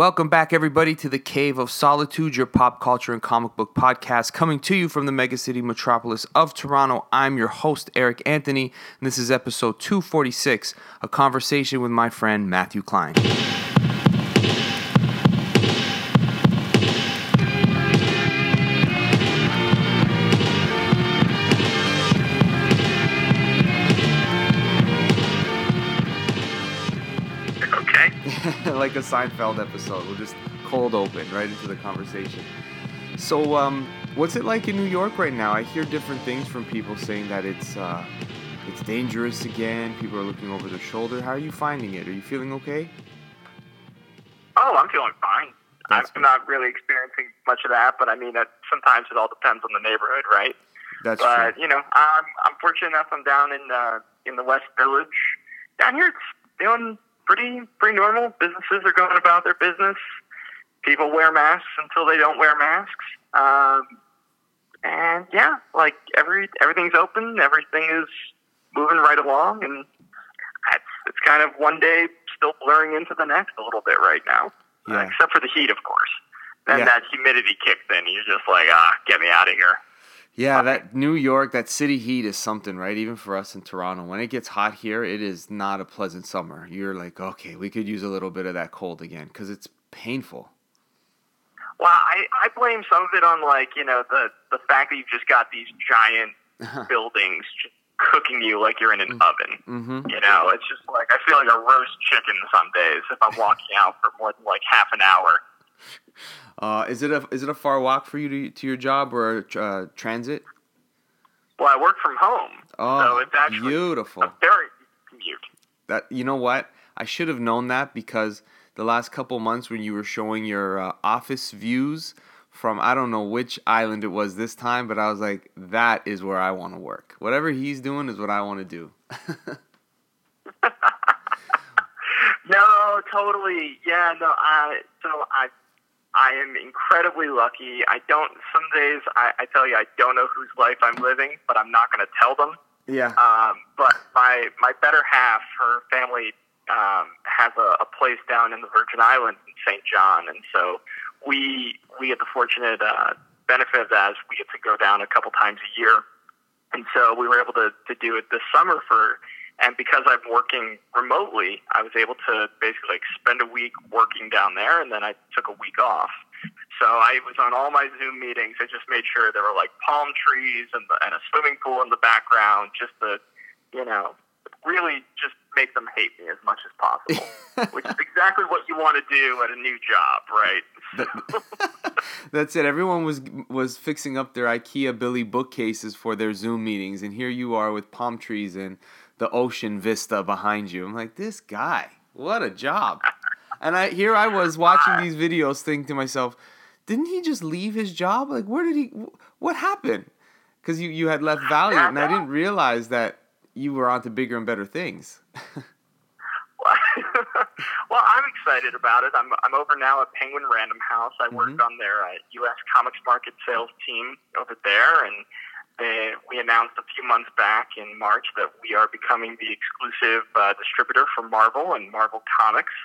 Welcome back, everybody, to the Cave of Solitude, your pop culture and comic book podcast, coming to you from the megacity metropolis of Toronto. I'm your host, Eric Anthony, and this is episode 246 a conversation with my friend Matthew Klein. Like a Seinfeld episode. We'll just cold open right into the conversation. So, um, what's it like in New York right now? I hear different things from people saying that it's uh, it's dangerous again. People are looking over their shoulder. How are you finding it? Are you feeling okay? Oh, I'm feeling fine. That's I'm not really experiencing much of that, but I mean, it, sometimes it all depends on the neighborhood, right? That's but true. you know, I'm I'm fortunate enough. I'm down in uh, in the West Village. Down here, it's doing pretty pretty normal. Businesses are going about their business. People wear masks until they don't wear masks. Um, and yeah, like every everything's open. Everything is moving right along, and it's it's kind of one day still blurring into the next a little bit right now. Uh, Yeah. except for the heat, of course. Then Yeah. that humidity kicks in. You're just like, ah, get me out of here. Yeah, that New York, that city heat is something, right? Even for us in Toronto, when it gets hot here, it is not a pleasant summer. You're like, okay, we could use a little bit of that cold again because it's painful. Well, I, I blame some of it on like you know the the fact that you've just got these giant buildings cooking you like you're in an oven. Mm-hmm. You know, it's just like I feel like a roast chicken some days if I'm walking out for more than like half an hour. Uh, is it a is it a far walk for you to, to your job or uh, transit? Well, I work from home, Oh, so it's actually beautiful. a very commute. That you know what? I should have known that because the last couple months when you were showing your uh, office views from I don't know which island it was this time, but I was like, that is where I want to work. Whatever he's doing is what I want to do. No, totally. Yeah, no. I so I I am incredibly lucky. I don't. Some days I, I tell you I don't know whose life I'm living, but I'm not going to tell them. yeah. Um, but my my better half, her family um, has a, a place down in the Virgin Islands in St. John, and so we we get the fortunate uh, benefit of that. Is we get to go down a couple times a year, and so we were able to to do it this summer for. And because I'm working remotely, I was able to basically like spend a week working down there, and then I took a week off. So I was on all my Zoom meetings. I just made sure there were like palm trees and, the, and a swimming pool in the background, just to, you know, really just make them hate me as much as possible, which is exactly what you want to do at a new job, right? That's it. Everyone was was fixing up their IKEA Billy bookcases for their Zoom meetings, and here you are with palm trees and the ocean vista behind you. I'm like, this guy, what a job! And I here I was watching these videos, thinking to myself, didn't he just leave his job? Like, where did he? What happened? Because you you had left Valiant, and I didn't realize that you were onto bigger and better things. well, I'm excited about it. I'm I'm over now at Penguin Random House. I work Mhm. on their uh, U.S. Comics Market sales team over there, and they, we announced a few months back in March that we are becoming the exclusive uh, distributor for Marvel and Marvel Comics.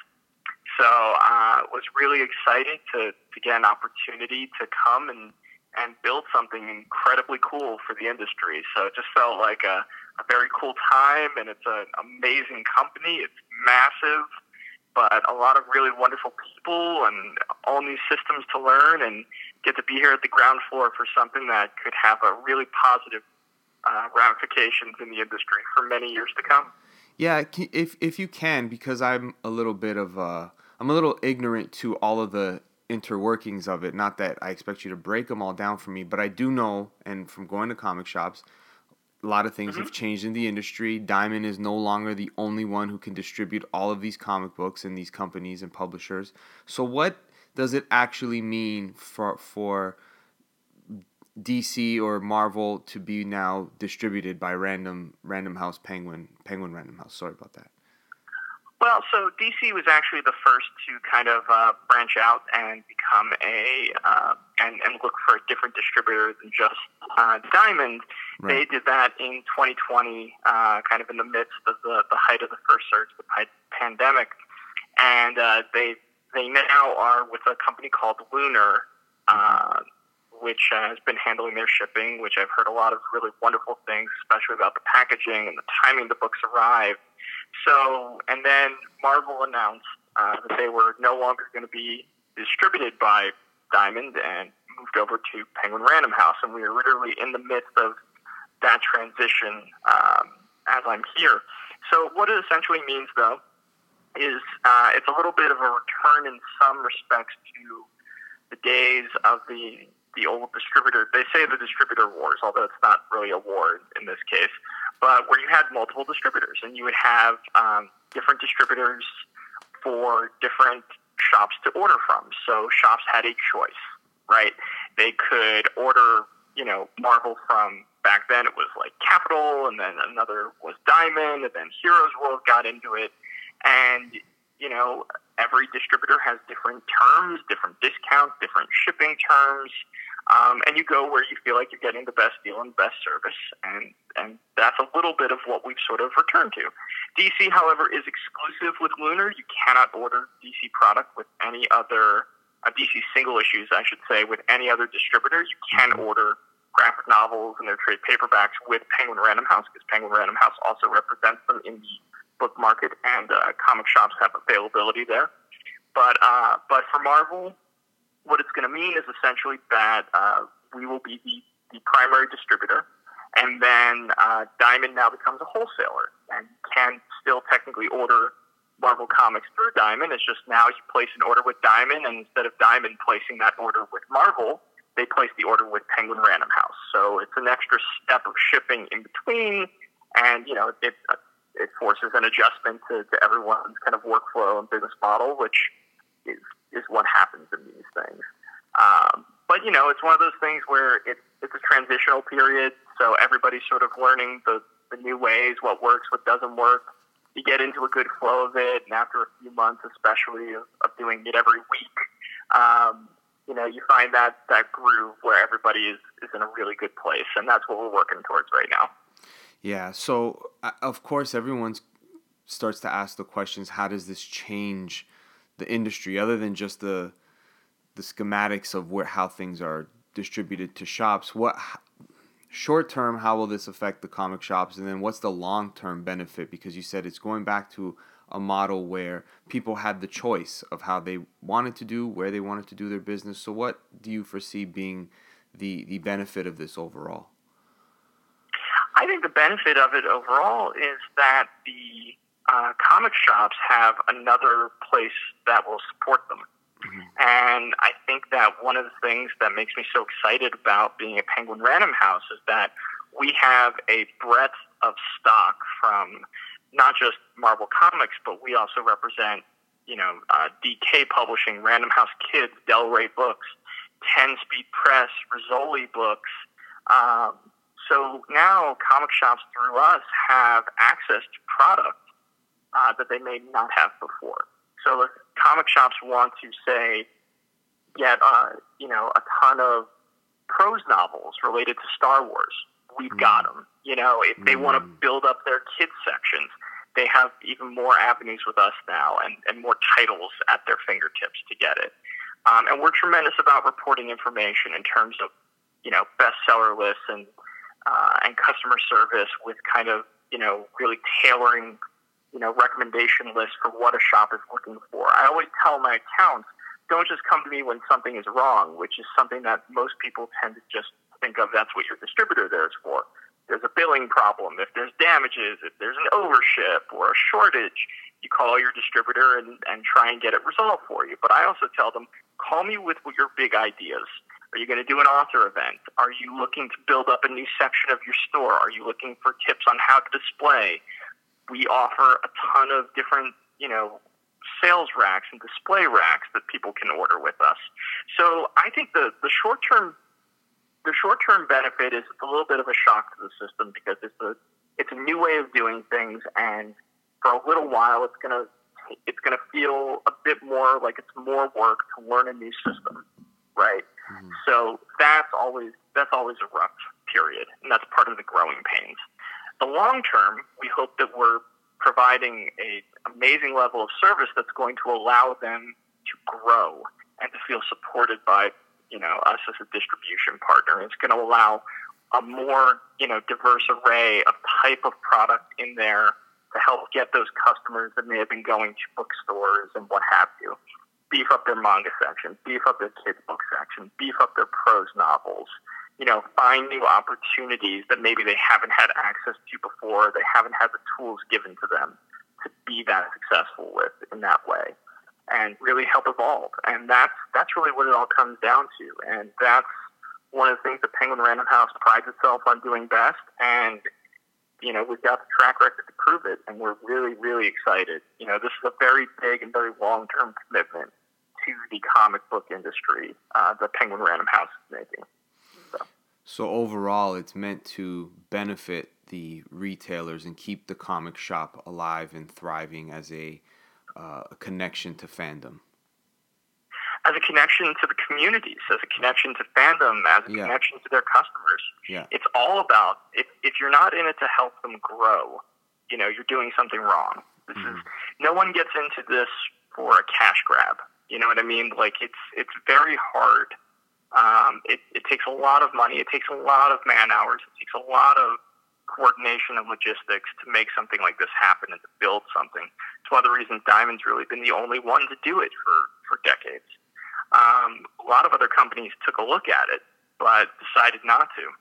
So uh, was really excited to, to get an opportunity to come and and build something incredibly cool for the industry. So it just felt like a, a very cool time, and it's an amazing company. It's massive, but a lot of really wonderful people and all new systems to learn, and get to be here at the ground floor for something that could have a really positive uh, ramifications in the industry for many years to come. Yeah, if if you can, because I'm a little bit of uh, I'm a little ignorant to all of the interworkings of it. Not that I expect you to break them all down for me, but I do know, and from going to comic shops, a lot of things have changed in the industry. Diamond is no longer the only one who can distribute all of these comic books and these companies and publishers. So what does it actually mean for for DC or Marvel to be now distributed by Random Random House Penguin Penguin Random House? Sorry about that. Well, so DC was actually the first to kind of uh, branch out and become a uh, and and look for a different distributor than just uh, Diamond. Right. They did that in 2020, uh, kind of in the midst of the, the height of the first surge of the pandemic, and uh, they they now are with a company called Lunar, uh, which uh, has been handling their shipping, which I've heard a lot of really wonderful things, especially about the packaging and the timing the books arrive. So, and then Marvel announced uh, that they were no longer going to be distributed by Diamond and moved over to Penguin Random House, and we are literally in the midst of that transition um, as I'm here. So, what it essentially means, though, is uh, it's a little bit of a return in some respects to the days of the the old distributor. They say the distributor wars, although it's not really a war in this case, but where you had multiple distributors and you would have um, different distributors for different shops to order from. So shops had a choice, right? They could order, you know, Marvel from back then it was like Capital, and then another was Diamond, and then Heroes World got into it, and you know, every distributor has different terms, different discounts, different shipping terms. Um, and you go where you feel like you're getting the best deal and best service, and and that's a little bit of what we've sort of returned to. DC, however, is exclusive with Lunar. You cannot order DC product with any other uh, DC single issues, I should say, with any other distributor. You can mm-hmm. order graphic novels and their trade paperbacks with Penguin Random House because Penguin Random House also represents them in the book market, and uh, comic shops have availability there. But uh, but for Marvel, what it's going to mean is essentially that uh, we will be the, the primary distributor, and then uh, Diamond now becomes a wholesaler and can still technically order Marvel comics through Diamond. It's just now you place an order with Diamond, and instead of Diamond placing that order with Marvel, they place the order with Penguin Random House. So it's an extra step of shipping in between, and you know it it forces an adjustment to, to everyone's kind of workflow and business model, which is is what happens in these things. Um, but you know, it's one of those things where it's it's a transitional period, so everybody's sort of learning the the new ways, what works, what doesn't work. You get into a good flow of it, and after a few months, especially of, of doing it every week, um, you know, you find that that groove where everybody is is in a really good place, and that's what we're working towards right now. Yeah. So uh, of course, everyone starts to ask the questions: How does this change the industry, other than just the the schematics of where how things are distributed to shops? What short term? How will this affect the comic shops? And then what's the long term benefit? Because you said it's going back to a model where people had the choice of how they wanted to do, where they wanted to do their business. So, what do you foresee being the the benefit of this overall? I think the benefit of it overall is that the uh, comic shops have another place that will support them. Mm-hmm. And I think that one of the things that makes me so excited about being a Penguin Random House is that we have a breadth of stock from not just Marvel Comics, but we also represent, you know, uh, DK Publishing, Random House Kids, Del Rey Books, Ten Speed Press, Rizzoli Books, um, so now comic shops through us have access to product uh, that they may not have before. So if comic shops want to say get uh, you know a ton of prose novels related to Star Wars, we've mm. got them. You know, if they mm. want to build up their kids sections, they have even more avenues with us now and, and more titles at their fingertips to get it. Um, and we're tremendous about reporting information in terms of you know bestseller lists and uh, and customer service with kind of you know really tailoring you know recommendation lists for what a shop is looking for. I always tell my accounts don't just come to me when something is wrong, which is something that most people tend to just think of that's what your distributor there is for. There's a billing problem, if there's damages, if there's an overship or a shortage, you call your distributor and, and try and get it resolved for you. But I also tell them, call me with your big ideas. Are you going to do an author event? Are you looking to build up a new section of your store? Are you looking for tips on how to display? We offer a ton of different, you know, sales racks and display racks that people can order with us. So I think the, the short term the short term benefit is it's a little bit of a shock to the system because it's a it's a new way of doing things and for a little while it's gonna it's gonna feel a bit more like it's more work to learn a new system right? Mm-hmm. So that's always that's always a rough period, and that's part of the growing pains. The long term, we hope that we're providing a amazing level of service that's going to allow them to grow and to feel supported by you know us as a distribution partner. It's going to allow a more you know diverse array of type of product in there to help get those customers that may have been going to bookstores and what have you beef up their manga section, beef up their kids book section, beef up their prose novels. You know, find new opportunities that maybe they haven't had access to before. They haven't had the tools given to them to be that successful with in that way, and really help evolve. And that's that's really what it all comes down to. And that's one of the things that Penguin Random House prides itself on doing best. And you know, we've got the track record to prove it, and we're really, really excited. You know, this is a very big and very long term commitment to the comic book industry uh, that Penguin Random House is making. So. so, overall, it's meant to benefit the retailers and keep the comic shop alive and thriving as a, uh, a connection to fandom as a connection to the communities, as a connection to fandom, as a yeah. connection to their customers. Yeah. It's all about if if you're not in it to help them grow, you know, you're doing something wrong. This mm-hmm. is no one gets into this for a cash grab. You know what I mean? Like it's it's very hard. Um, it, it takes a lot of money. It takes a lot of man hours. It takes a lot of coordination and logistics to make something like this happen and to build something. It's one of the reasons Diamond's really been the only one to do it for, for decades. Um, a lot of other companies took a look at it, but decided not to.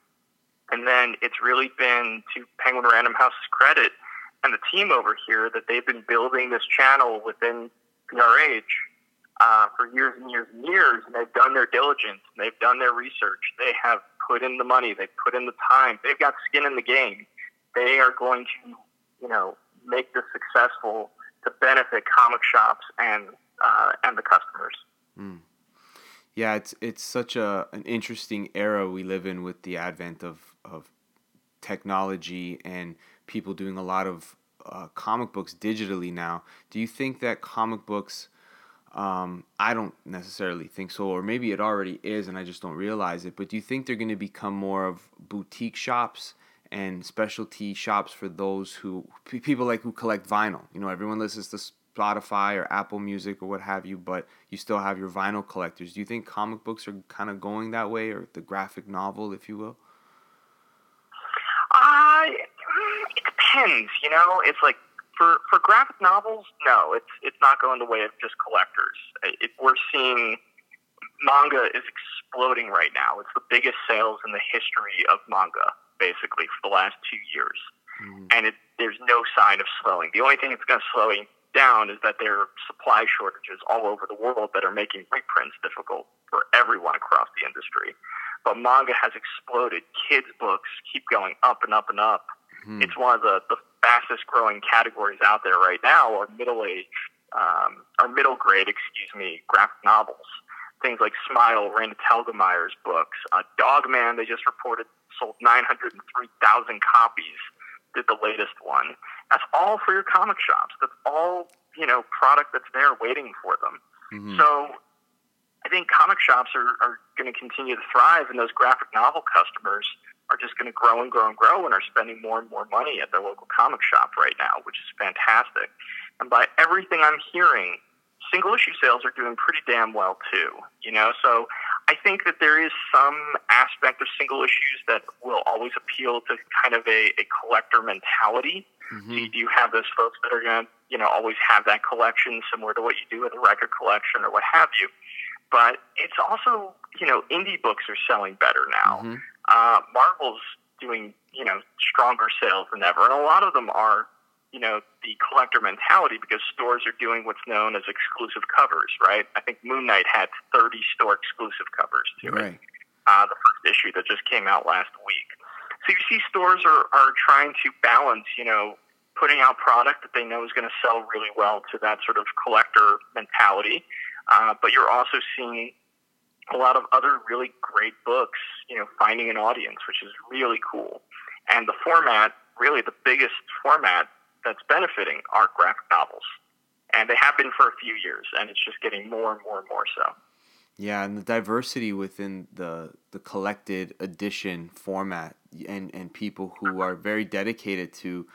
And then it's really been to Penguin Random House's credit and the team over here that they've been building this channel within PRH uh, for years and years and years, and they've done their diligence, and they've done their research. They have put in the money, they've put in the time, they've got skin in the game. They are going to, you know, make this successful to benefit comic shops and uh, and the customers. Mm. Yeah, it's it's such a an interesting era we live in with the advent of of technology and people doing a lot of uh, comic books digitally now. Do you think that comic books? Um, I don't necessarily think so, or maybe it already is, and I just don't realize it. But do you think they're going to become more of boutique shops and specialty shops for those who people like who collect vinyl? You know, everyone listens to Spotify or Apple Music or what have you, but you still have your vinyl collectors. Do you think comic books are kind of going that way, or the graphic novel, if you will? Uh, it depends. You know, it's like for for graphic novels, no, it's it's not going the way of just collectors. It, we're seeing manga is exploding right now. It's the biggest sales in the history of manga, basically, for the last two years. Mm. And it, there's no sign of slowing. The only thing that's going to slow down is that there are supply shortages all over the world that are making reprints difficult for everyone across the industry. But manga has exploded. Kids' books keep going up and up and up. Hmm. It's one of the, the fastest growing categories out there right now are middle age, um, or middle grade, excuse me, graphic novels. Things like Smile, Raina Telgemeier's books. Uh, Dog Man, they just reported sold 903,000 copies did the latest one. That's all for your comic shops. That's all you know product that's there waiting for them. Mm-hmm. So I think comic shops are, are going to continue to thrive, and those graphic novel customers are just going to grow and grow and grow, and are spending more and more money at their local comic shop right now, which is fantastic. And by everything I'm hearing, single issue sales are doing pretty damn well too. You know, so I think that there is some aspect of single issues that will always appeal to kind of a, a collector mentality. Mm-hmm. So you do have those folks that are going to, you know, always have that collection similar to what you do with a record collection or what have you. But it's also, you know, indie books are selling better now. Mm-hmm. Uh, Marvel's doing, you know, stronger sales than ever. And a lot of them are you know, the collector mentality because stores are doing what's known as exclusive covers, right? I think Moon Knight had 30 store exclusive covers to right. it. Uh, the first issue that just came out last week. So you see stores are, are trying to balance, you know, putting out product that they know is going to sell really well to that sort of collector mentality. Uh, but you're also seeing a lot of other really great books, you know, finding an audience, which is really cool. And the format, really the biggest format that's benefiting are graphic novels, and they have been for a few years, and it's just getting more and more and more so. Yeah, and the diversity within the the collected edition format, and and people who are very dedicated to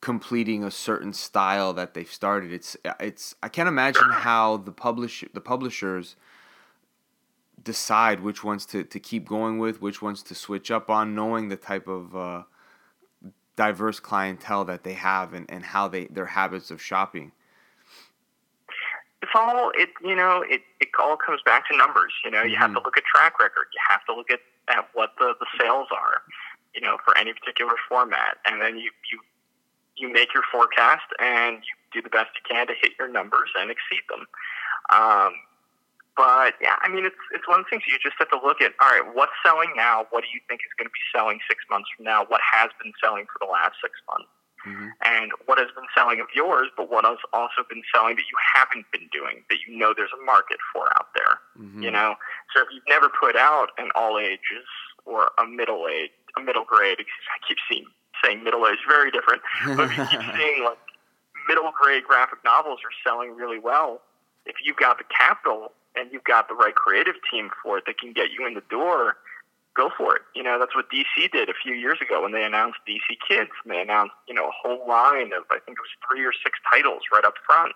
completing a certain style that they've started. It's it's I can't imagine how the publish the publishers decide which ones to, to keep going with, which ones to switch up on, knowing the type of uh, diverse clientele that they have and, and how they their habits of shopping. It's all it you know, it, it all comes back to numbers. You know, mm-hmm. you have to mm-hmm. look at track record, you have to look at, at what the, the sales are, you know, for any particular format. And then you, you you make your forecast and you do the best you can to hit your numbers and exceed them. Um, but yeah, I mean, it's it's one of the things you just have to look at. All right, what's selling now? What do you think is going to be selling six months from now? What has been selling for the last six months? Mm-hmm. And what has been selling of yours, but what has also been selling that you haven't been doing that you know there's a market for out there. Mm-hmm. You know, so if you've never put out an all ages or a middle age, a middle grade, because I keep seeing saying middle age, very different. But if you keep seeing like middle grade graphic novels are selling really well, if you've got the capital and you've got the right creative team for it that can get you in the door, go for it. You know, that's what DC did a few years ago when they announced DC Kids. And they announced, you know, a whole line of, I think it was three or six titles right up front.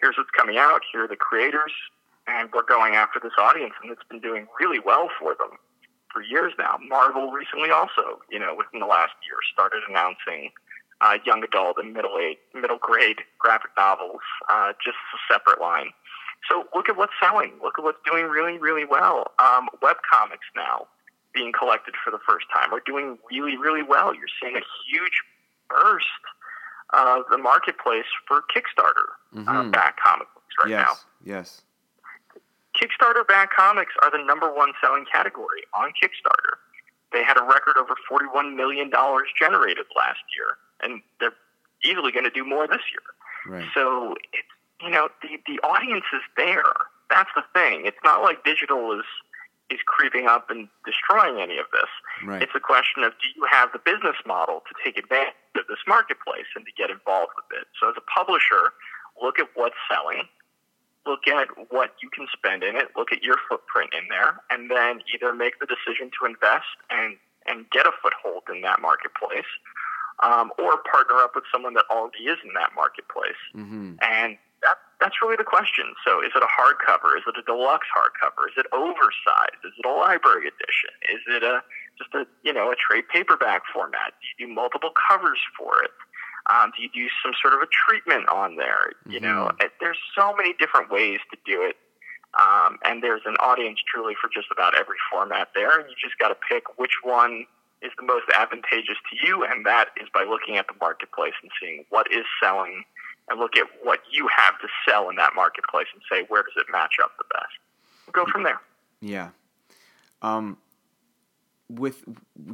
Here's what's coming out. Here are the creators. And we're going after this audience. And it's been doing really well for them for years now. Marvel recently also, you know, within the last year, started announcing uh, young adult and middle age, middle grade graphic novels, uh, just a separate line. So look at what's selling. Look at what's doing really, really well. Um, web comics now being collected for the first time are doing really, really well. You're seeing a huge burst of the marketplace for Kickstarter uh, mm-hmm. uh, back comic books right yes, now. Yes. Kickstarter back comics are the number one selling category on Kickstarter. They had a record over $41 million generated last year, and they're easily going to do more this year. Right. So it's you know, the, the audience is there. That's the thing. It's not like digital is is creeping up and destroying any of this. Right. It's a question of do you have the business model to take advantage of this marketplace and to get involved with it. So as a publisher, look at what's selling, look at what you can spend in it, look at your footprint in there, and then either make the decision to invest and and get a foothold in that marketplace, um, or partner up with someone that already is in that marketplace. Mm-hmm. And that's really the question. So, is it a hardcover? Is it a deluxe hardcover? Is it oversized? Is it a library edition? Is it a just a you know a trade paperback format? Do you do multiple covers for it? Um, do you do some sort of a treatment on there? You mm-hmm. know, it, there's so many different ways to do it, um, and there's an audience truly for just about every format there, and you just got to pick which one is the most advantageous to you, and that is by looking at the marketplace and seeing what is selling and look at what you have to sell in that marketplace and say where does it match up the best. Go from there. Yeah. Um, with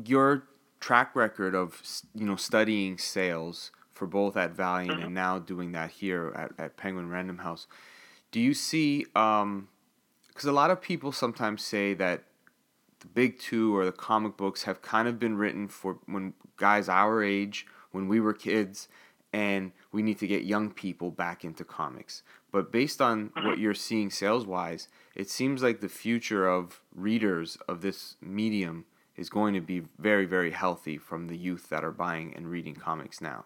your track record of you know studying sales for both at Valiant mm-hmm. and now doing that here at, at Penguin Random House, do you see? Because um, a lot of people sometimes say that the big two or the comic books have kind of been written for when guys our age, when we were kids, and we need to get young people back into comics. But based on what mm-hmm. you're seeing sales wise, it seems like the future of readers of this medium is going to be very, very healthy from the youth that are buying and reading comics now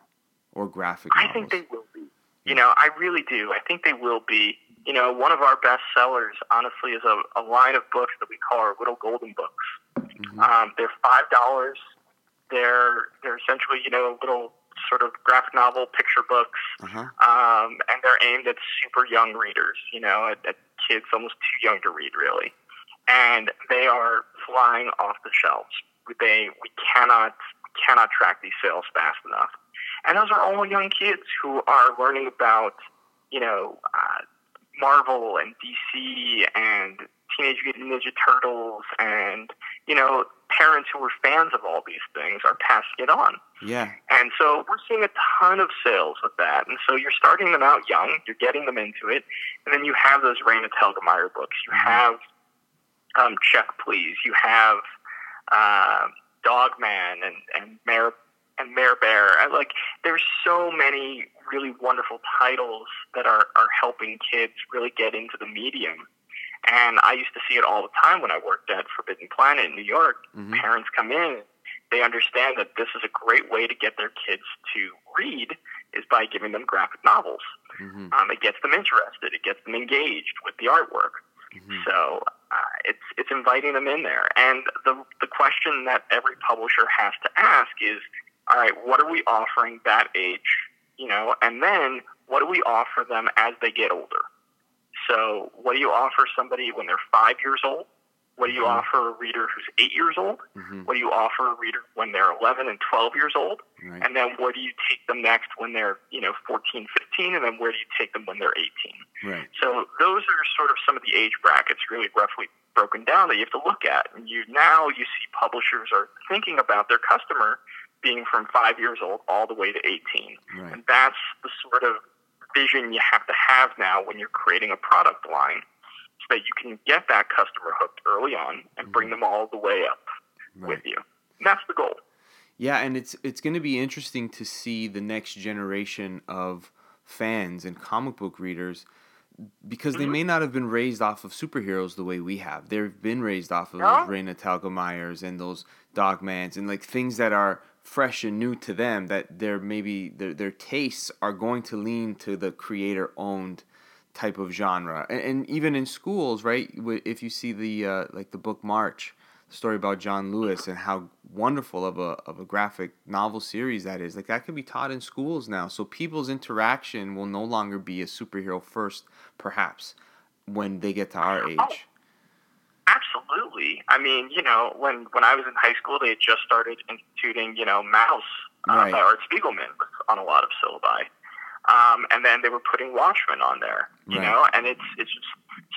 or graphic novels. I think they will be. You know, I really do. I think they will be. You know, one of our best sellers, honestly, is a, a line of books that we call our Little Golden Books. Mm-hmm. Um, they're five dollars. They're they're essentially you know little sort of graphic novel picture books, uh-huh. um, and they're aimed at super young readers. You know, at, at kids almost too young to read, really. And they are flying off the shelves. They we cannot cannot track these sales fast enough. And those are all young kids who are learning about, you know, uh, Marvel and DC and Teenage Mutant Ninja Turtles and, you know, parents who were fans of all these things are passing it on. Yeah. And so we're seeing a ton of sales with that. And so you're starting them out young, you're getting them into it, and then you have those Raina Telgemeier books. You mm-hmm. have um, Check Please. You have uh, Dog Man and and Mare and Mare Bear. Like there's so many really wonderful titles that are are helping kids really get into the medium. And I used to see it all the time when I worked at Forbidden Planet in New York. Mm-hmm. Parents come in they understand that this is a great way to get their kids to read is by giving them graphic novels. Mm-hmm. Um, it gets them interested. It gets them engaged with the artwork. Mm-hmm. So uh, it's it's inviting them in there. And the the question that every publisher has to ask is, all right, what are we offering that age? You know, and then what do we offer them as they get older? So, what do you offer somebody when they're five years old? What do you mm-hmm. offer a reader who's eight years old? Mm-hmm. What do you offer a reader when they're 11 and 12 years old? Right. And then where do you take them next when they're, you know, 14, 15? And then where do you take them when they're 18? Right. So those are sort of some of the age brackets really roughly broken down that you have to look at. And you now you see publishers are thinking about their customer being from five years old all the way to 18. Right. And that's the sort of vision you have to have now when you're creating a product line so that you can get that customer hooked early on and bring mm-hmm. them all the way up right. with you. And that's the goal. Yeah, and it's it's going to be interesting to see the next generation of fans and comic book readers because mm-hmm. they may not have been raised off of superheroes the way we have. They've been raised off of no? those Raina Telgemeiers and those Dogmans and like things that are fresh and new to them that their maybe their, their tastes are going to lean to the creator owned type of genre. And, and, even in schools right if you see the uh, like the book march the story about john lewis and how wonderful of a, of a graphic novel series that is like that can be taught in schools now. So people's interaction will no longer be a superhero first perhaps when they get to our age absolutely i mean you know when when i was in high school they had just started instituting you know Maus uh, by art spiegelman on a lot of syllabi um, and then they were putting Watchmen on there, you right. know, and it's it's just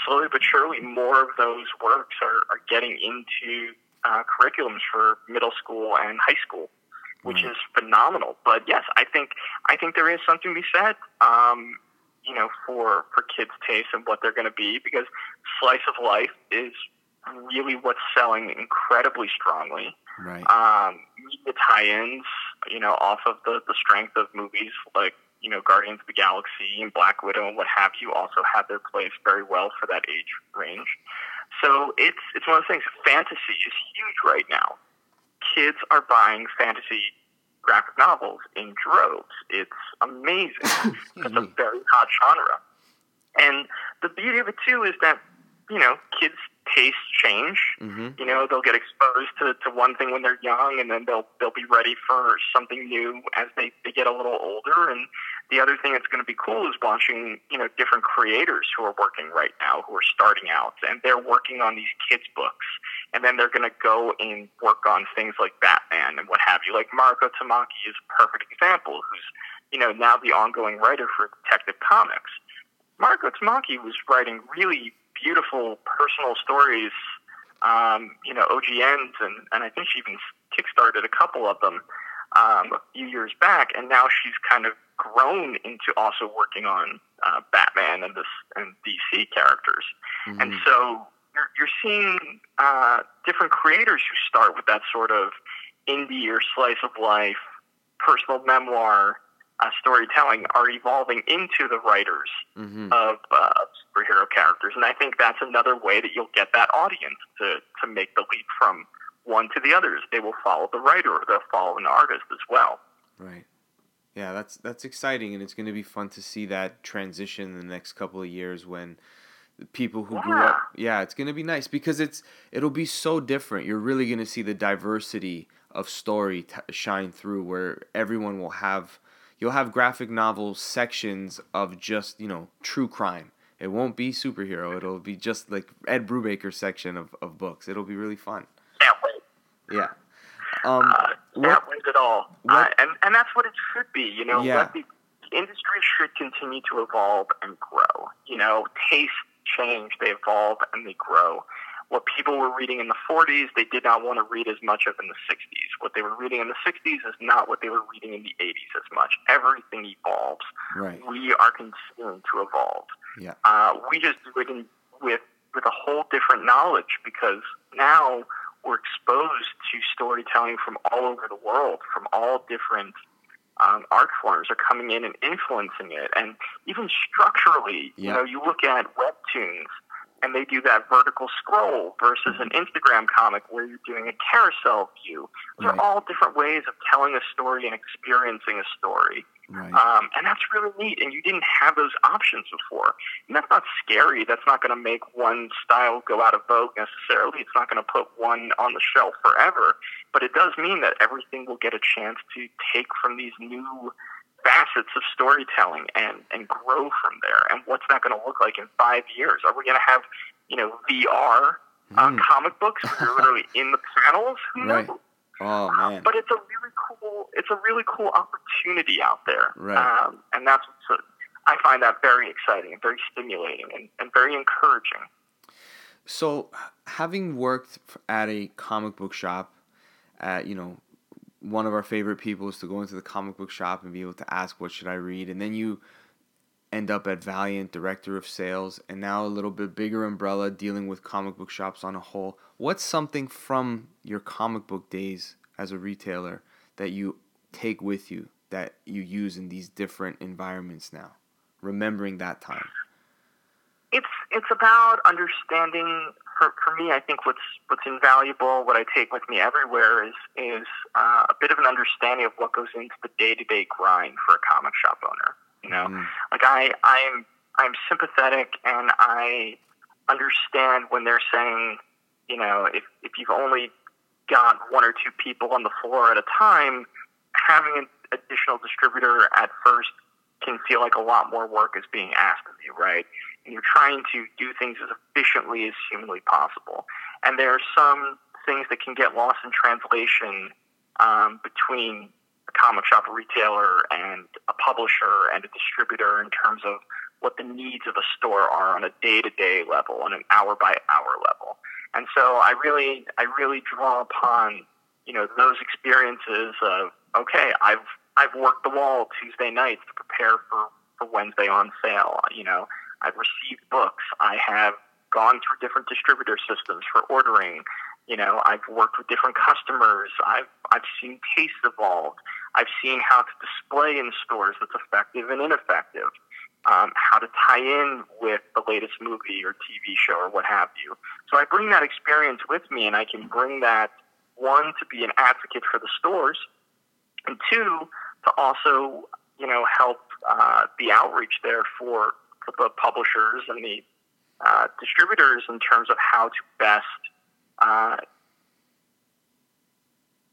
slowly but surely more of those works are, are getting into uh, curriculums for middle school and high school, which right. is phenomenal. But yes, I think I think there is something to be said, um, you know, for for kids' taste and what they're going to be because slice of life is really what's selling incredibly strongly. Right. Um, media tie-ins, you know, off of the the strength of movies like you know, Guardians of the Galaxy and Black Widow and what have you also have their place very well for that age range. So it's it's one of those things. Fantasy is huge right now. Kids are buying fantasy graphic novels in droves. It's amazing. it's a very hot genre. And the beauty of it too is that, you know, kids tastes change. Mm-hmm. You know, they'll get exposed to, to one thing when they're young, and then they'll they'll be ready for something new as they, they get a little older. And the other thing that's going to be cool is watching you know different creators who are working right now, who are starting out, and they're working on these kids books, and then they're going to go and work on things like Batman and what have you. Like Mariko Tamaki is a perfect example, who's you know now the ongoing writer for Detective Comics. Mariko Tamaki was writing really beautiful personal stories, um, you know, OGNs, and, and I think she even kickstarted a couple of them um, a few years back, and now she's kind of grown into also working on uh, Batman and this and DC characters, mm-hmm. and so you're, you're seeing uh, different creators who start with that sort of indie or slice of life personal memoir uh, storytelling are evolving into the writers mm-hmm. of uh, superhero characters, and I think that's another way that you'll get that audience to to make the leap from one to the others. They will follow the writer, or they'll follow an artist as well. Right. Yeah, that's that's exciting, and it's going to be fun to see that transition in the next couple of years when people who yeah. grew up. Yeah, it's going to be nice because it's it'll be so different. You're really going to see the diversity of story t- shine through, where everyone will have you'll have graphic novel sections of just you know true crime. It won't be superhero. It'll be just like Ed Brubaker section of, of books. It'll be really fun. Can't wait. Yeah. Um, uh, can't wait at all. Uh, and and that's what it should be. You know, yeah. the industry should continue to evolve and grow. You know, tastes change, they evolve and they grow what people were reading in the 40s, they did not want to read as much of in the 60s. What they were reading in the 60s is not what they were reading in the 80s as much. Everything evolves. Right. We are continuing to evolve. Yeah. Uh, we just do it in, with with a whole different knowledge because now we're exposed to storytelling from all over the world, from all different um, art forms are coming in and influencing it, and even structurally, yeah. you know, you look at webtoons and they do that vertical scroll versus an Instagram comic where you're doing a carousel view. Those Right. are all different ways of telling a story and experiencing a story. Right. Um, and that's really neat. And you didn't have those options before. And that's not scary. That's not going to make one style go out of vogue necessarily. It's not going to put one on the shelf forever. But it does mean that everything will get a chance to take from these new facets of storytelling and, and grow from there. And what's that going to look like in five years? Are we going to have, you know, VR uh, Mm. comic books where you're literally in the panels? Who Right. knows? oh man. But it's a really cool. It's a really cool opportunity out there, Right. um, and that's what's, I find that very exciting and very stimulating and, and very encouraging. So, having worked at a comic book shop, at you know, one of our favorite people is to go into the comic book shop and be able to ask, "What should I read?" And then you end up at Valiant, director of sales, and now a little bit bigger umbrella dealing with comic book shops on a whole. What's something from your comic book days as a retailer that you take with you that you use in these different environments now? Remembering that time. It's it's about understanding. For, for me, I think what's what's invaluable, what I take with me everywhere, is is uh, a bit of an understanding of what goes into the day to day grind for a comic shop owner. You know, Mm, like I I'm I'm sympathetic and I understand when they're saying, you know, if if you've only got one or two people on the floor at a time, having an additional distributor at first can feel like a lot more work is being asked of you, right? And you're trying to do things as efficiently as humanly possible. And there are some things that can get lost in translation um, between a comic shop retailer and a publisher and a distributor in terms of what the needs of a store are on a day-to-day level, on an hour-by-hour level. And so I really, I really draw upon, you know, those experiences of, okay, I've, I've worked the wall Tuesday nights to prepare for, for Wednesday on sale. You know, I've received books. I have gone through different distributor systems for ordering. You know, I've worked with different customers. I've, I've seen tastes evolve. I've seen how to display in stores that's effective and ineffective. Um, how to tie in with the latest movie or TV show or what have you. So I bring that experience with me, and I can bring that one to be an advocate for the stores, and two to also you know help uh, the outreach there for the publishers and the uh, distributors in terms of how to best uh,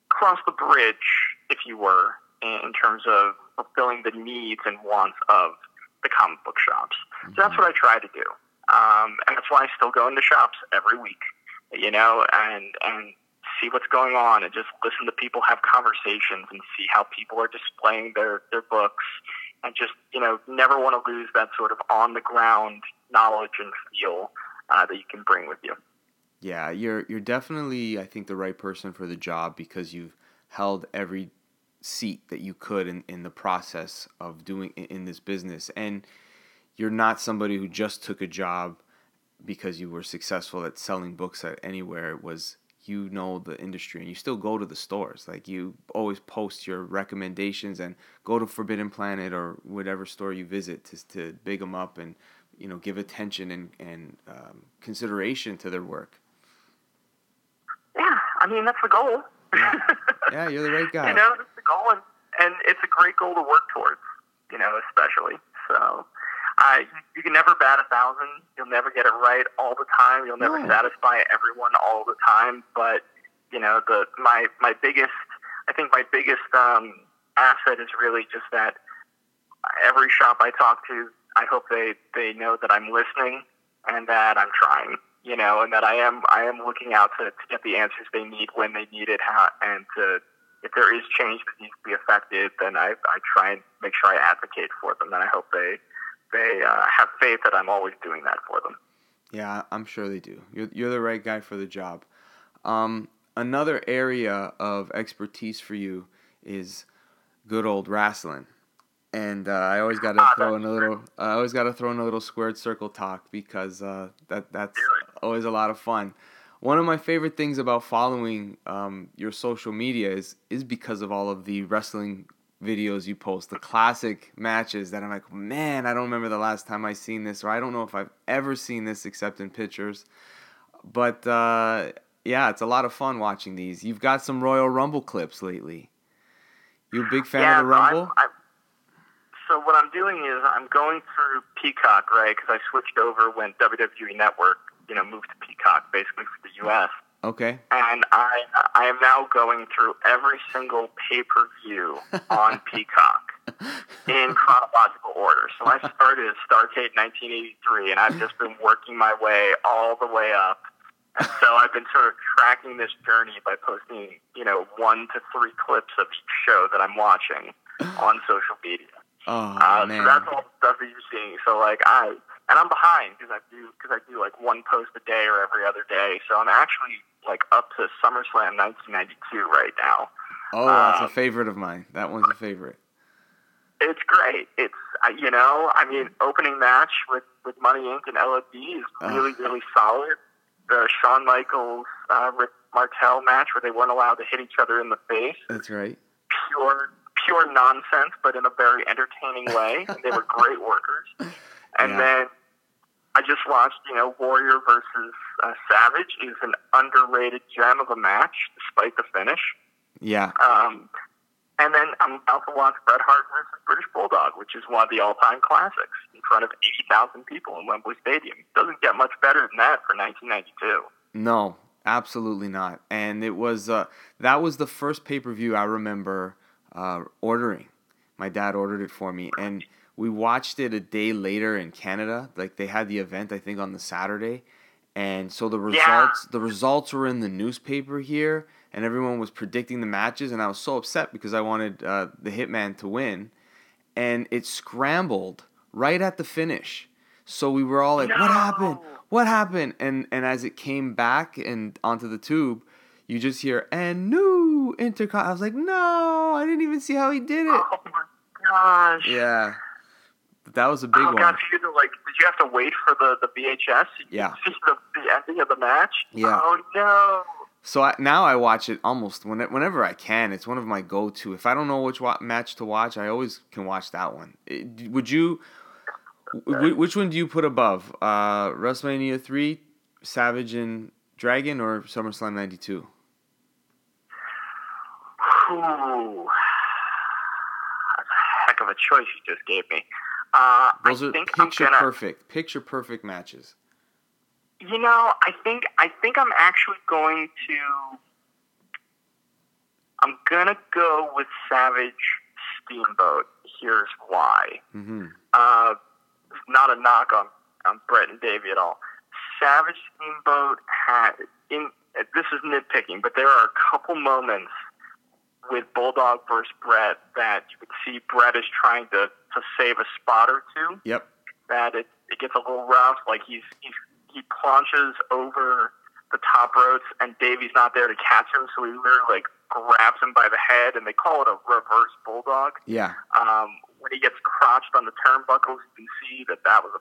cross the bridge, if you were, in, terms of fulfilling the needs and wants of the comic book shops. So that's what I try to do, um, and that's why I still go into shops every week, you know, and and see what's going on and just listen to people have conversations and see how people are displaying their their books, and just you know never want to lose that sort of on the ground knowledge and feel uh, that you can bring with you. Yeah, you're you're definitely I think the right person for the job because you've held every seat that you could in, in the process of doing in, this business and you're not somebody who just took a job because you were successful at selling books at anywhere it was you know the industry and you still go to the stores like you always post your recommendations and go to forbidden planet or whatever store you visit to, to big them up and you know give attention and, and um, consideration to their work Yeah, I mean that's the goal. yeah you're the right guy You know, that's the goal, and, and it's a great goal to work towards. You know, especially so. I you can never bat a thousand. You'll never get it right all the time. You'll never No. satisfy everyone all the time. But you know, the my my biggest, I think my biggest um, asset is really just that every shop I talk to, I hope they they know that I'm listening and that I'm trying. You know, and that I am I am looking out to, to get the answers they need when they need it, how, and to if there is change that needs to be affected, then I, I try and make sure I advocate for them, and I hope they they uh, have faith that I'm always doing that for them. Yeah, I'm sure they do. You're, you're the right guy for the job. Um, another area of expertise for you is good old wrestling. And uh, I always got to Ah, throw in a little. I always got to throw in a little squared circle talk because uh, that that's always a lot of fun. One of my favorite things about following um, your social media is is because of all of the wrestling videos you post, the classic matches that I'm like, man, I don't remember the last time I seen this, or I don't know if I've ever seen this except in pictures. But uh, yeah, it's a lot of fun watching these. You've got some Royal Rumble clips lately. You a big fan yeah, of the Rumble? I'm, I'm, so what I'm doing is I'm going through Peacock, right? Because I switched over when WWE Network, you know, moved to Peacock, basically for the U.S. Okay. And I I am now going through every single pay per view on Peacock in chronological order. So I started at Starcade 1983, and I've just been working my way all the way up. And so I've been sort of tracking this journey by posting, you know, one to three clips of each show that I'm watching on social media. Oh Uh, man. so that's all the stuff that you're seeing. So like I and I'm behind because I do because I do like one post a day or every other day. So I'm actually like up to SummerSlam 1992 right now. oh, that's a um, favorite of mine. That one's a favorite. It's great. It's you know I mean opening match with with Money Inc. and LOD is really really solid. The Shawn Michaels uh, Rick Martel match where they weren't allowed to hit each other in the face. That's right. pure pure nonsense, but in a very entertaining way. they were great workers. And Yeah. then I just watched, you know, Warrior versus uh, Savage is an underrated gem of a match, despite the finish. Yeah. Um, and then I'm about to watch Bret Hart versus British Bulldog, which is one of the all-time classics in front of 80,000 people in Wembley Stadium. Doesn't get much better than that for 1992. No, absolutely not. And it was uh, that was the first pay per view I remember uh, ordering. My dad ordered it for me, and we watched it a day later in Canada. Like they had the event, I think, on the Saturday, and so the Yeah. results the results were in the newspaper here, and everyone was predicting the matches, and I was so upset because I wanted uh, the Hitman to win, and it scrambled right at the finish. So we were all like, "What happened? What happened?" And and as it came back and onto the tube, you just hear and new intercom. I was like, "No, I didn't even see how he did it." Oh my gosh. Yeah, that was a big oh one. gosh, you to, like, did you have to wait for the, the VHS? Yeah. See the, the ending of the match? Yeah. Oh no. So I, now I watch it almost when, whenever I can. It's one of my go-to. If I don't know which wa- match to watch, I always can watch that one. It- would you? wh- Which one do you put above? Uh, WrestleMania three, Savage and Dragon, or SummerSlam '92? Ooh. That's a heck of a choice you just gave me. Uh, Those I are think picture gonna. perfect, picture perfect matches. You know, I think I think I'm actually going to. I'm gonna go with Savage Steamboat. Here's why. hmm Uh, not a knock on on Bret and Davey at all. Savage Steamboat had in this is nitpicking, but there are a couple moments with Bulldog versus Bret that you could see Bret is trying to to save a spot or two. Yep. That it it gets a little rough. Like he's he's he planches over the top ropes, and Davey's not there to catch him, so he literally like grabs him by the head, and they call it a reverse bulldog. Yeah. Um, when he gets crotched on the turnbuckles, you can see that that was a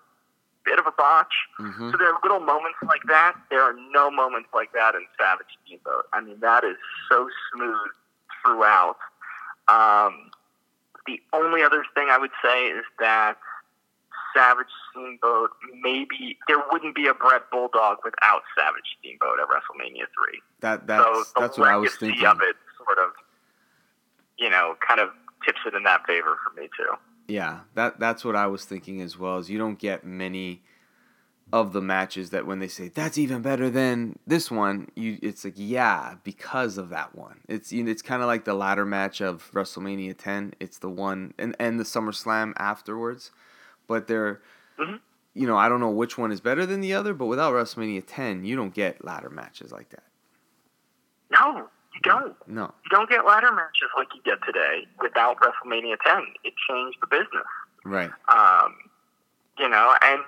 bit of a botch. hmm So there are little moments like that. There are no moments like that in Savage Steamboat. I mean, that is so smooth throughout. Um, the only other thing I would say is that Savage Steamboat maybe there wouldn't be a Bret Bulldog without Savage Steamboat at WrestleMania three. That so that's the that's what I was thinking. of it sort of, you know, kind of tips it in that favor for me too. Yeah, that that's what I was thinking as well. Is you don't get many of the matches that when they say that's even better than this one, you it's like yeah because of that one. It's you know, it's kind of like the ladder match of WrestleMania 10. It's the one and and the SummerSlam afterwards, but they're Mhm. you know I don't know which one is better than the other, but without WrestleMania 10, you don't get ladder matches like that. No, you don't. No. You don't get ladder matches like you get today without WrestleMania 10. It changed the business. Right. Um, you know, and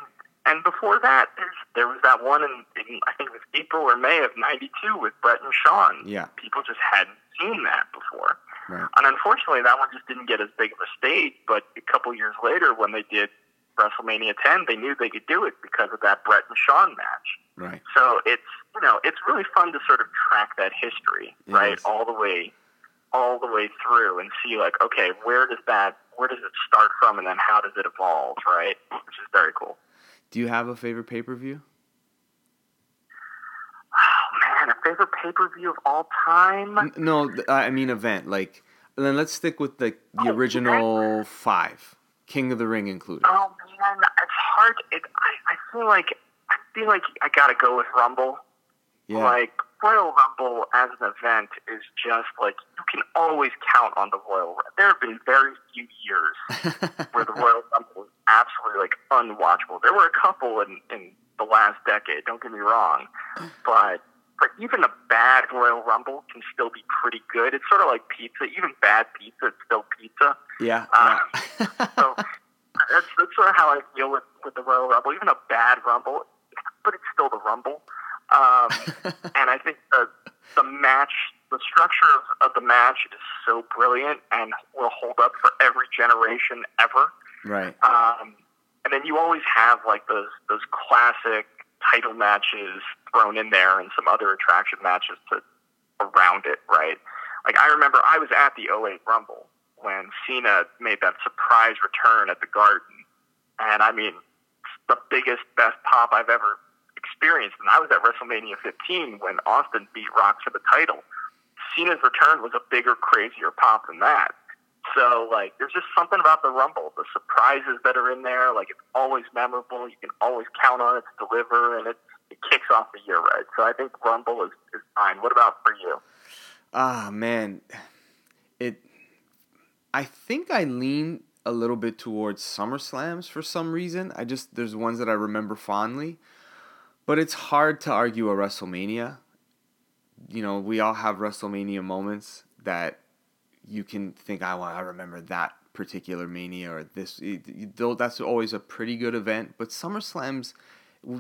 and before that, there's, there was that one in, in I think it was April or May of '92 with Bret and Shawn. Yeah. People just hadn't seen that before, Right. and unfortunately, that one just didn't get as big of a stage. But a couple years later, when they did WrestleMania 10, they knew they could do it because of that Bret and Shawn match. Right. So it's you know it's really fun to sort of track that history, It right, is. all the way, all the way through and see like, okay, where does that where does it start from and then how does it evolve, right? Which is very cool. Do you have a favorite pay per view? Oh man, a favorite pay per view of all time? No, I mean event. Like, then let's stick with the the Oh, original okay. five, King of the Ring included. Oh man, it's hard. It, I, I feel like I feel like I gotta go with Rumble. Yeah, Like Royal Rumble as an event is just like you can always count on the Royal. Rumble. There have been very few years where the Royal Rumble was absolutely like unwatchable. There were a couple in in the last decade. Don't get me wrong, but but even a bad Royal Rumble can still be pretty good. It's sort of like pizza. Even bad pizza, it's still pizza. yeah, uh, yeah. So that's that's sort of how I feel with with the Royal Rumble. Even a bad Rumble, but it's still the Rumble. Um, and I think the the match, the structure of, of the match is so brilliant and will hold up for every generation ever. right. Um, and then you always have like those those classic title matches thrown in there and some other attraction matches to around it, right? Like I remember I was at the 08 Rumble when Cena made that surprise return at the Garden, and I mean the biggest best pop I've ever And I was at WrestleMania 15 when Austin beat Rock for the title. Cena's return was a bigger, crazier pop than that. So like, there's just something about the Rumble, the surprises that are in there. Like, it's always memorable. You can always count on it to deliver, and it it kicks off the year right. So I think Rumble is is fine. What about for you? Ah man, it. I think I lean a little bit towards SummerSlams for some reason. I just there's ones that I remember fondly, but it's hard to argue a WrestleMania. You know, we all have WrestleMania moments that you can think, I want, I remember that particular mania or this. though That's always a pretty good event, but SummerSlams,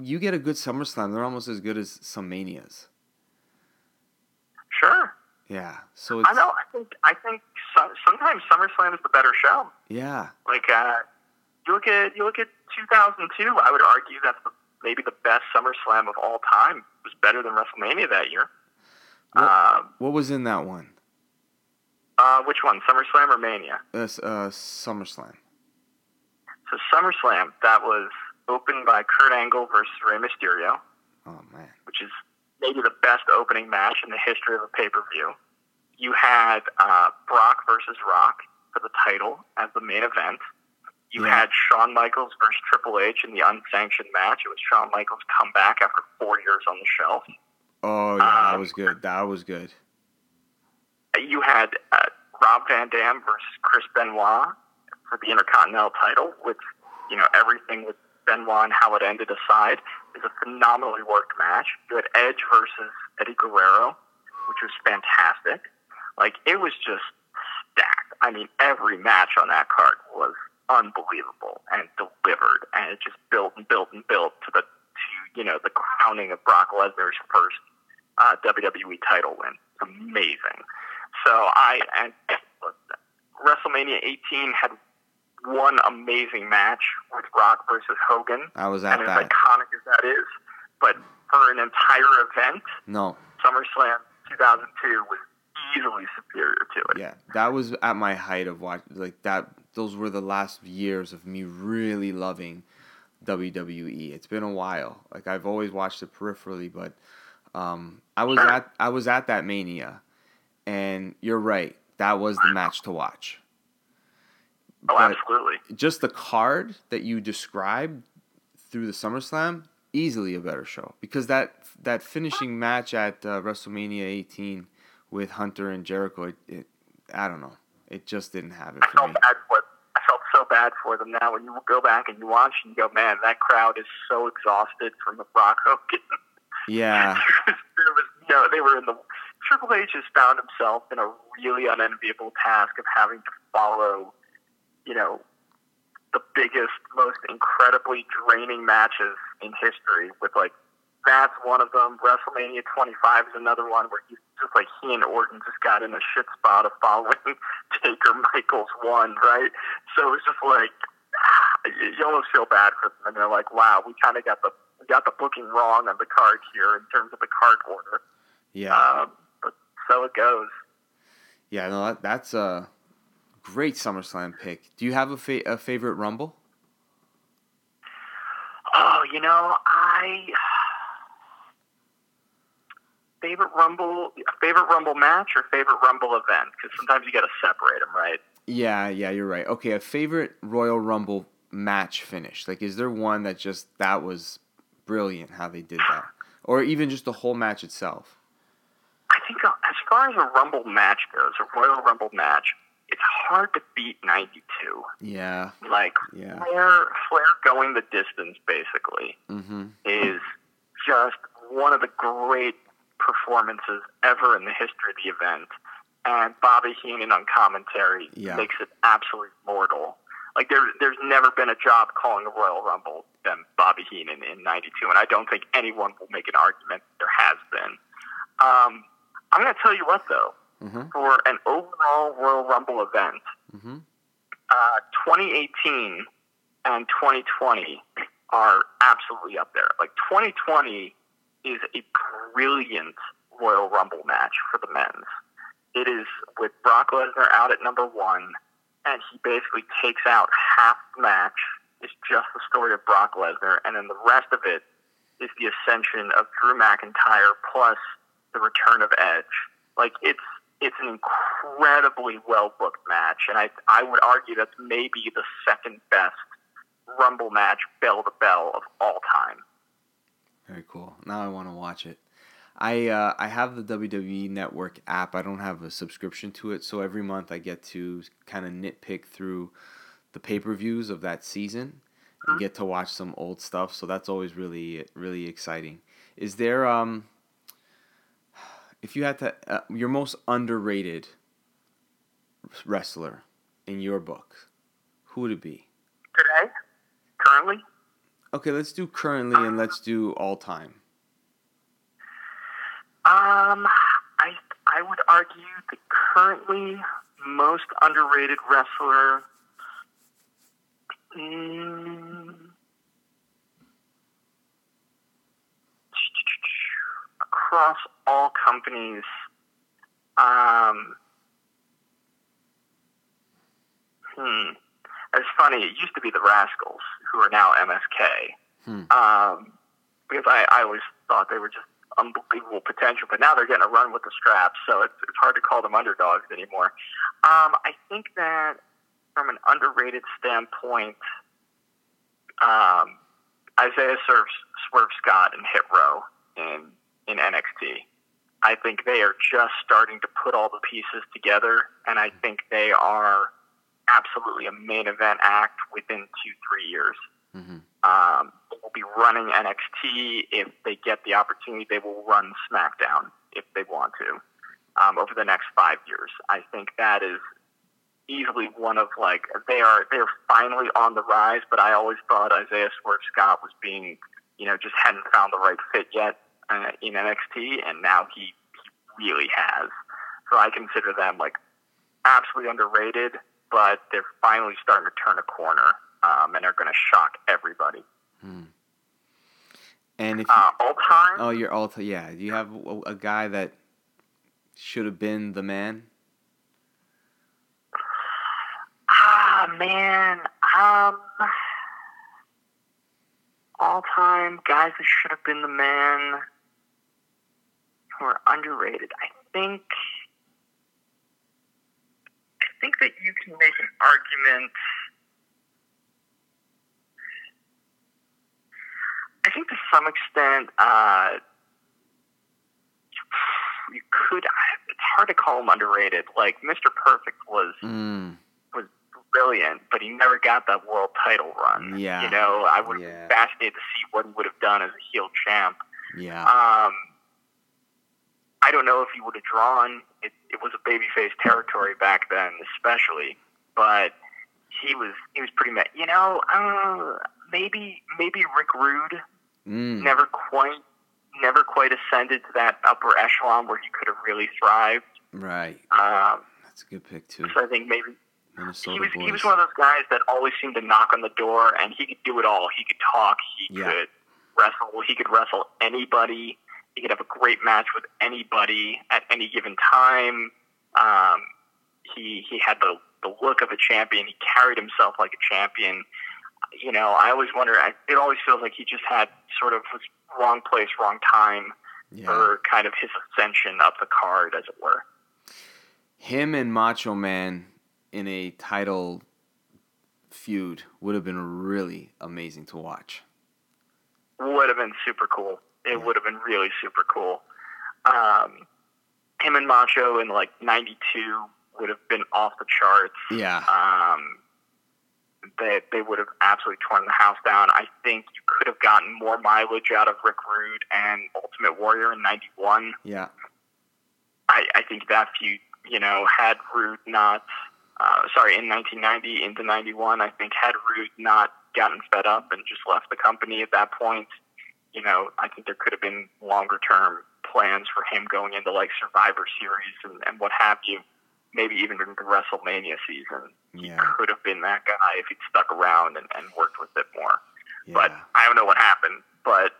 you get a good SummerSlam, they're almost as good as some manias. Sure. Yeah, so it's I know. I think I think some, sometimes SummerSlam is the better show. yeah. Like uh, you look at you look at 2002. I would argue that's the, maybe the best SummerSlam of all time. It was better than WrestleMania that year. What- Um, What was in that one? uh, which one, SummerSlam or Mania? Uh, s- uh, SummerSlam. So SummerSlam that was opened by Kurt Angle versus Rey Mysterio, Oh man. which is maybe the best opening match in the history of a pay per view. You had uh, Brock versus Rock for the title as the main event. You Yeah. had Shawn Michaels versus Triple H in the unsanctioned match. It was Shawn Michaels' comeback after four years on the shelf. Oh yeah, that Um, was good. That was good. You had uh, Rob Van Dam versus Chris Benoit for the Intercontinental title, which, you know, everything with Benoit and how it ended aside is a phenomenally worked match. You had Edge versus Eddie Guerrero, which was fantastic. Like, it was just stacked. I mean, every match on that card was unbelievable and delivered, and it just built and built and built to the, to, you know, the crowning of Brock Lesnar's first uh, WWE title win. Amazing. So I and WrestleMania 18 had one amazing match with Rock versus Hogan, I was at and as that. iconic as that is, but for an entire event, No, SummerSlam 2002 was easily superior to it. yeah, that was at my height of watch. Like that, those were the last years of me really loving WWE. It's been a while. Like I've always watched it peripherally, but um, I was at I was at that Mania, and you're right. That was the match to watch. Oh, But- absolutely. just the card that you described through the SummerSlam, easily a better show because that that finishing match at uh, WrestleMania 18 with Hunter and Jericho, it, it I don't know, it just didn't have it for me. bad I felt so bad for them now. When you go back and you watch and you go, man, that crowd is so exhausted from the Brock Hogan. Yeah, there was no, they were in the. Triple H has found himself in a really unenviable task of having to follow, you know, the biggest, most incredibly draining matches in history. With like, that's one of them. WrestleMania 25 is another one where he's just like he and Orton just got in a shit spot of following Taker Michaels one, right? So it's just like you you almost feel bad for them, and they're like, "Wow, we kind of got the we got the booking wrong on the card here in terms of the card order." yeah, Um, but so it goes. Yeah, no, that, that's a great SummerSlam pick. Do you have a, fa- a favorite Rumble? Oh, you know, I favorite Rumble, favorite Rumble match or favorite Rumble event? Because sometimes you got to separate them, right? Yeah, yeah, you're right. Okay, a favorite Royal Rumble match finish. Like, is there one that just that was brilliant how they did that, or even just the whole match itself? I think uh, as far as a Rumble match goes, a Royal Rumble match, it's hard to beat '92. Yeah, Like yeah. Flair, Flair going the distance basically Mm-hmm. is just one of the great performances ever in the history of the event. And Bobby Heenan on commentary Yeah. makes it absolutely mortal. Like there, there's never been a job calling a Royal Rumble than Bobby Heenan in '92, and I don't think anyone will make an argument there has been. Um, I'm going to tell you what though, Mm-hmm. for an overall Royal Rumble event, Mm-hmm. uh, 2018 and 2020 are absolutely up there. Like 2020 is a brilliant Royal Rumble match for the men's. It is with Brock Lesnar out at number one, and he basically takes out half the match. It's just the story of Brock Lesnar, and then the rest of it is the ascension of Drew McIntyre plus the return of Edge. Like it's it's an incredibly well booked match, and I I would argue that's maybe the second best Rumble match, bell to bell, of all time. Very cool. Now I want to watch it. I uh, I have the WWE Network app. I don't have a subscription to it, so every month I get to kind of nitpick through the pay per views of that season and get to watch some old stuff. So that's always really really exciting. Is there um if you had to uh, your most underrated wrestler in your book, who would it be? Today, currently, Okay, let's do currently and let's do all time. um, I I would argue the currently most underrated wrestler. Mm, across all companies, um, hmm, it's funny. It used to be the Rascals, who are now MSK. Hmm. Um, because I, I always thought they were just unbelievable potential, but now they're getting a run with the straps, so it's, it's hard to call them underdogs anymore. Um, I think that from an underrated standpoint, um, Isaiah serves Swerve Scott and Hit Row in in NXT. I think they are just starting to put all the pieces together, and I think they are absolutely a main event act within two three years. Mm-hmm. Um, they will be running NXT if they get the opportunity. They will run SmackDown if they want to um, over the next five years. I think that is easily one of like they are they are finally on the rise. But I always thought Isaiah Swerve Scott was being you know just hadn't found the right fit yet uh, in NXT, and now he, he really has. So I consider them like absolutely underrated, but they're finally starting to turn a corner um, and are going to shock everybody. Hmm. And if you, Uh, all time, oh, you're all time. yeah, you have a, a guy that should have been the man. ah man, um, all time guys that should have been the man who are underrated. I think, think that you can make an argument. I think to some extent, uh, you could. It's hard to call him underrated. Like Mr. Perfect was Mm. was brilliant, but he never got that world title run. Yeah. you know, I would Yeah. be fascinated to see what he would have done as a heel champ. Yeah. Um, I don't know if he would have drawn. It, it was a babyface territory back then, especially, but he was he was pretty. Ma- you know, uh, maybe maybe Rick Rude Mm. never quite never quite ascended to that upper echelon where he could have really thrived. Right. Um, That's a good pick too. so I think maybe Minnesota he was boys. he was one of those guys that always seemed to knock on the door, and he could do it all. He could talk, he Yeah. could wrestle, he could wrestle anybody. He could have a great match with anybody at any given time. Um, He he had the the look of a champion. He carried himself like a champion. You know, I always wonder. I, it always feels like he just had sort of was wrong place, wrong time Yeah. for kind of his ascension up the card, as it were. Him and Macho Man in a title feud would have been really amazing to watch. Would have been super cool. It would have been really super cool. Um, him and Macho in like '92 would have been off the charts. Yeah. Um, they they would have absolutely torn the house down. I think you could have gotten more mileage out of Rick Rude and Ultimate Warrior in '91. Yeah. I, I think that feud, you know, had Rude not, uh, sorry, in 1990 into 91, I think had Rude not gotten fed up and just left the company at that point, you know, I think there could have been longer term plans for him going into like Survivor Series and, and what have you. Maybe even in the WrestleMania season, he could have been that guy if he'd stuck around and, and worked with it more Yeah. but I don't know what happened. But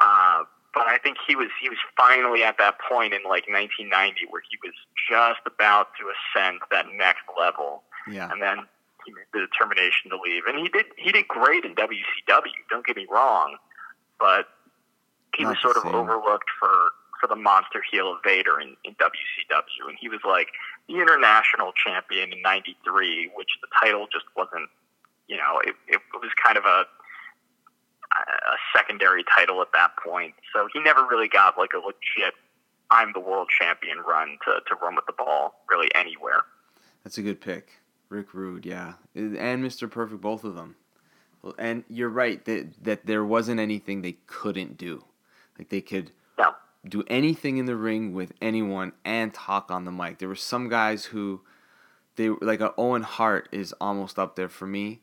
uh, but I think he was he was finally at that point in like 1990 where he was just about to ascend that next level, yeah. and then he made the determination to leave. And he did he did great in WCW. Don't get me wrong, but he Not was sort of same. overlooked for for the monster heel of Vader in, in WCW, and he was like the international champion in '93, which the title just wasn't. You know, it, it was kind of a a secondary title at that point. So he never really got like a legit I'm the world champion run to, to run with the ball really anywhere. That's a good pick. Rick Rude, yeah. And Mr. Perfect, both of them. And you're right that that there wasn't anything they couldn't do. Like they could No. do anything in the ring with anyone and talk on the mic. There were some guys who they like a Owen Hart is almost up there for me,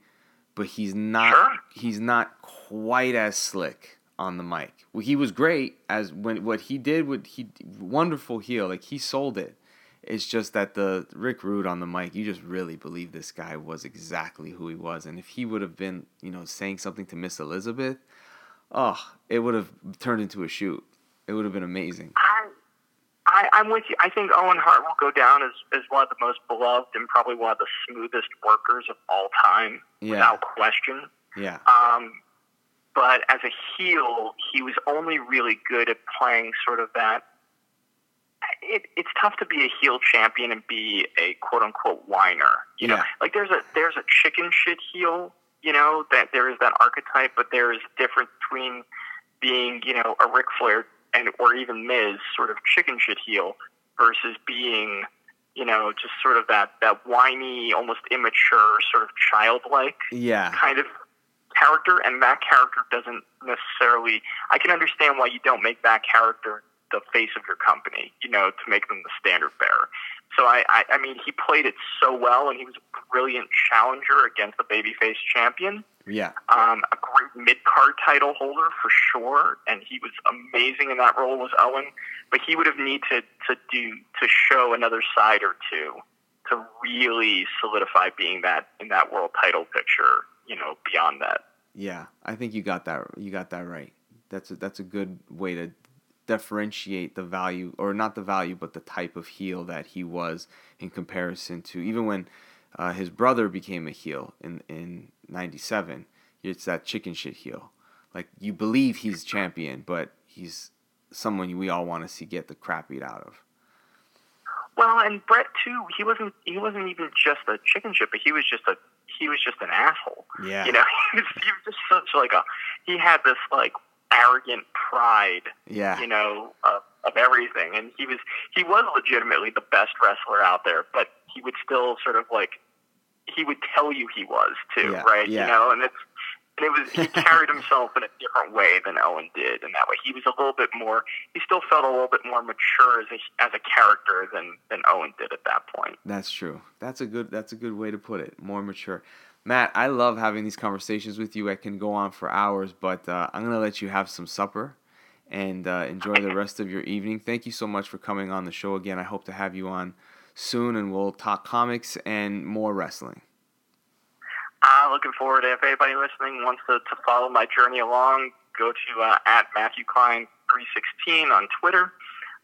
but he's not Sure. he's not quite as slick on the mic. Well, he was great as when what he did what he wonderful heel like he sold it. It's just that the Rick Rude on the mic, you just really believe this guy was exactly who he was, and if he would have been, you know, saying something to Miss Elizabeth, oh, it would have turned into a shoot. It would have been amazing. I, I, I'm with you. I think Owen Hart will go down as, as one of the most beloved and probably one of the smoothest workers of all time, Yeah. without question. Yeah. Um, but as a heel, he was only really good at playing sort of that. It, it's tough to be a heel champion and be a quote unquote whiner. You know, like there's a there's a chicken shit heel. You know that there is that archetype, but there is a difference between being you know a Ric Flair and or even Miz sort of chicken shit heel versus being you know just sort of that that whiny, almost immature, sort of childlike Yeah. kind of character, and that character doesn't necessarily. I can understand why you don't make that character the face of your company, you know, to make them the standard bearer. So I, I, I mean, he played it so well, and he was a brilliant challenger against the babyface champion. Yeah. Um, a great mid card title holder for sure, and he was amazing in that role was Owen. But he would have need to to do to show another side or two to really solidify being that in that world title picture. You know, beyond that. Yeah. I think you got that you got that right. That's a, that's a good way to differentiate the value or not the value but the type of heel that he was in comparison to even when uh, his brother became a heel in in 97 it's that chicken shit heel like you believe he's champion but he's someone we all want to see get the crap beat out of Well, and Bret too. He wasn't. He wasn't even just a chicken shit, but he was just a. He was just an asshole. yeah You know, he was, he was just such like a. He had this like arrogant pride yeah you know, of, of everything. And he was he was legitimately the best wrestler out there, but he would still sort of like he would tell you he was too, Yeah, right? yeah. You know, and it's and it was he carried himself in a different way than Owen did in that way. He was a little bit more he still felt a little bit more mature as a as a character than than Owen did at that point. That's true. That's a good. That's a good way to put it. More mature. Matt, I love having these conversations with you. I can go on for hours, but uh, I'm gonna let you have some supper and uh, enjoy the rest of your evening. Thank you so much for coming on the show again. I hope to have you on soon, and we'll talk comics and more wrestling. Uh, looking forward to if anybody listening wants to, to follow my journey along, go to uh, at Matthew Klein 316 on Twitter.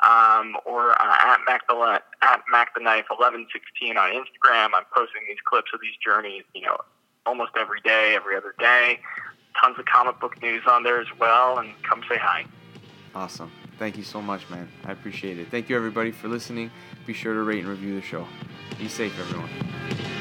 um, or uh, at Mac the at Mac the Knife 1116 on Instagram. I'm posting these clips of these journeys, you know, almost every day, every other day. Tons of comic book news on there as well, and come say hi. Awesome. Thank you so much, man. I appreciate it. Thank you, everybody, for listening. Be sure to rate and review the show. Be safe, everyone.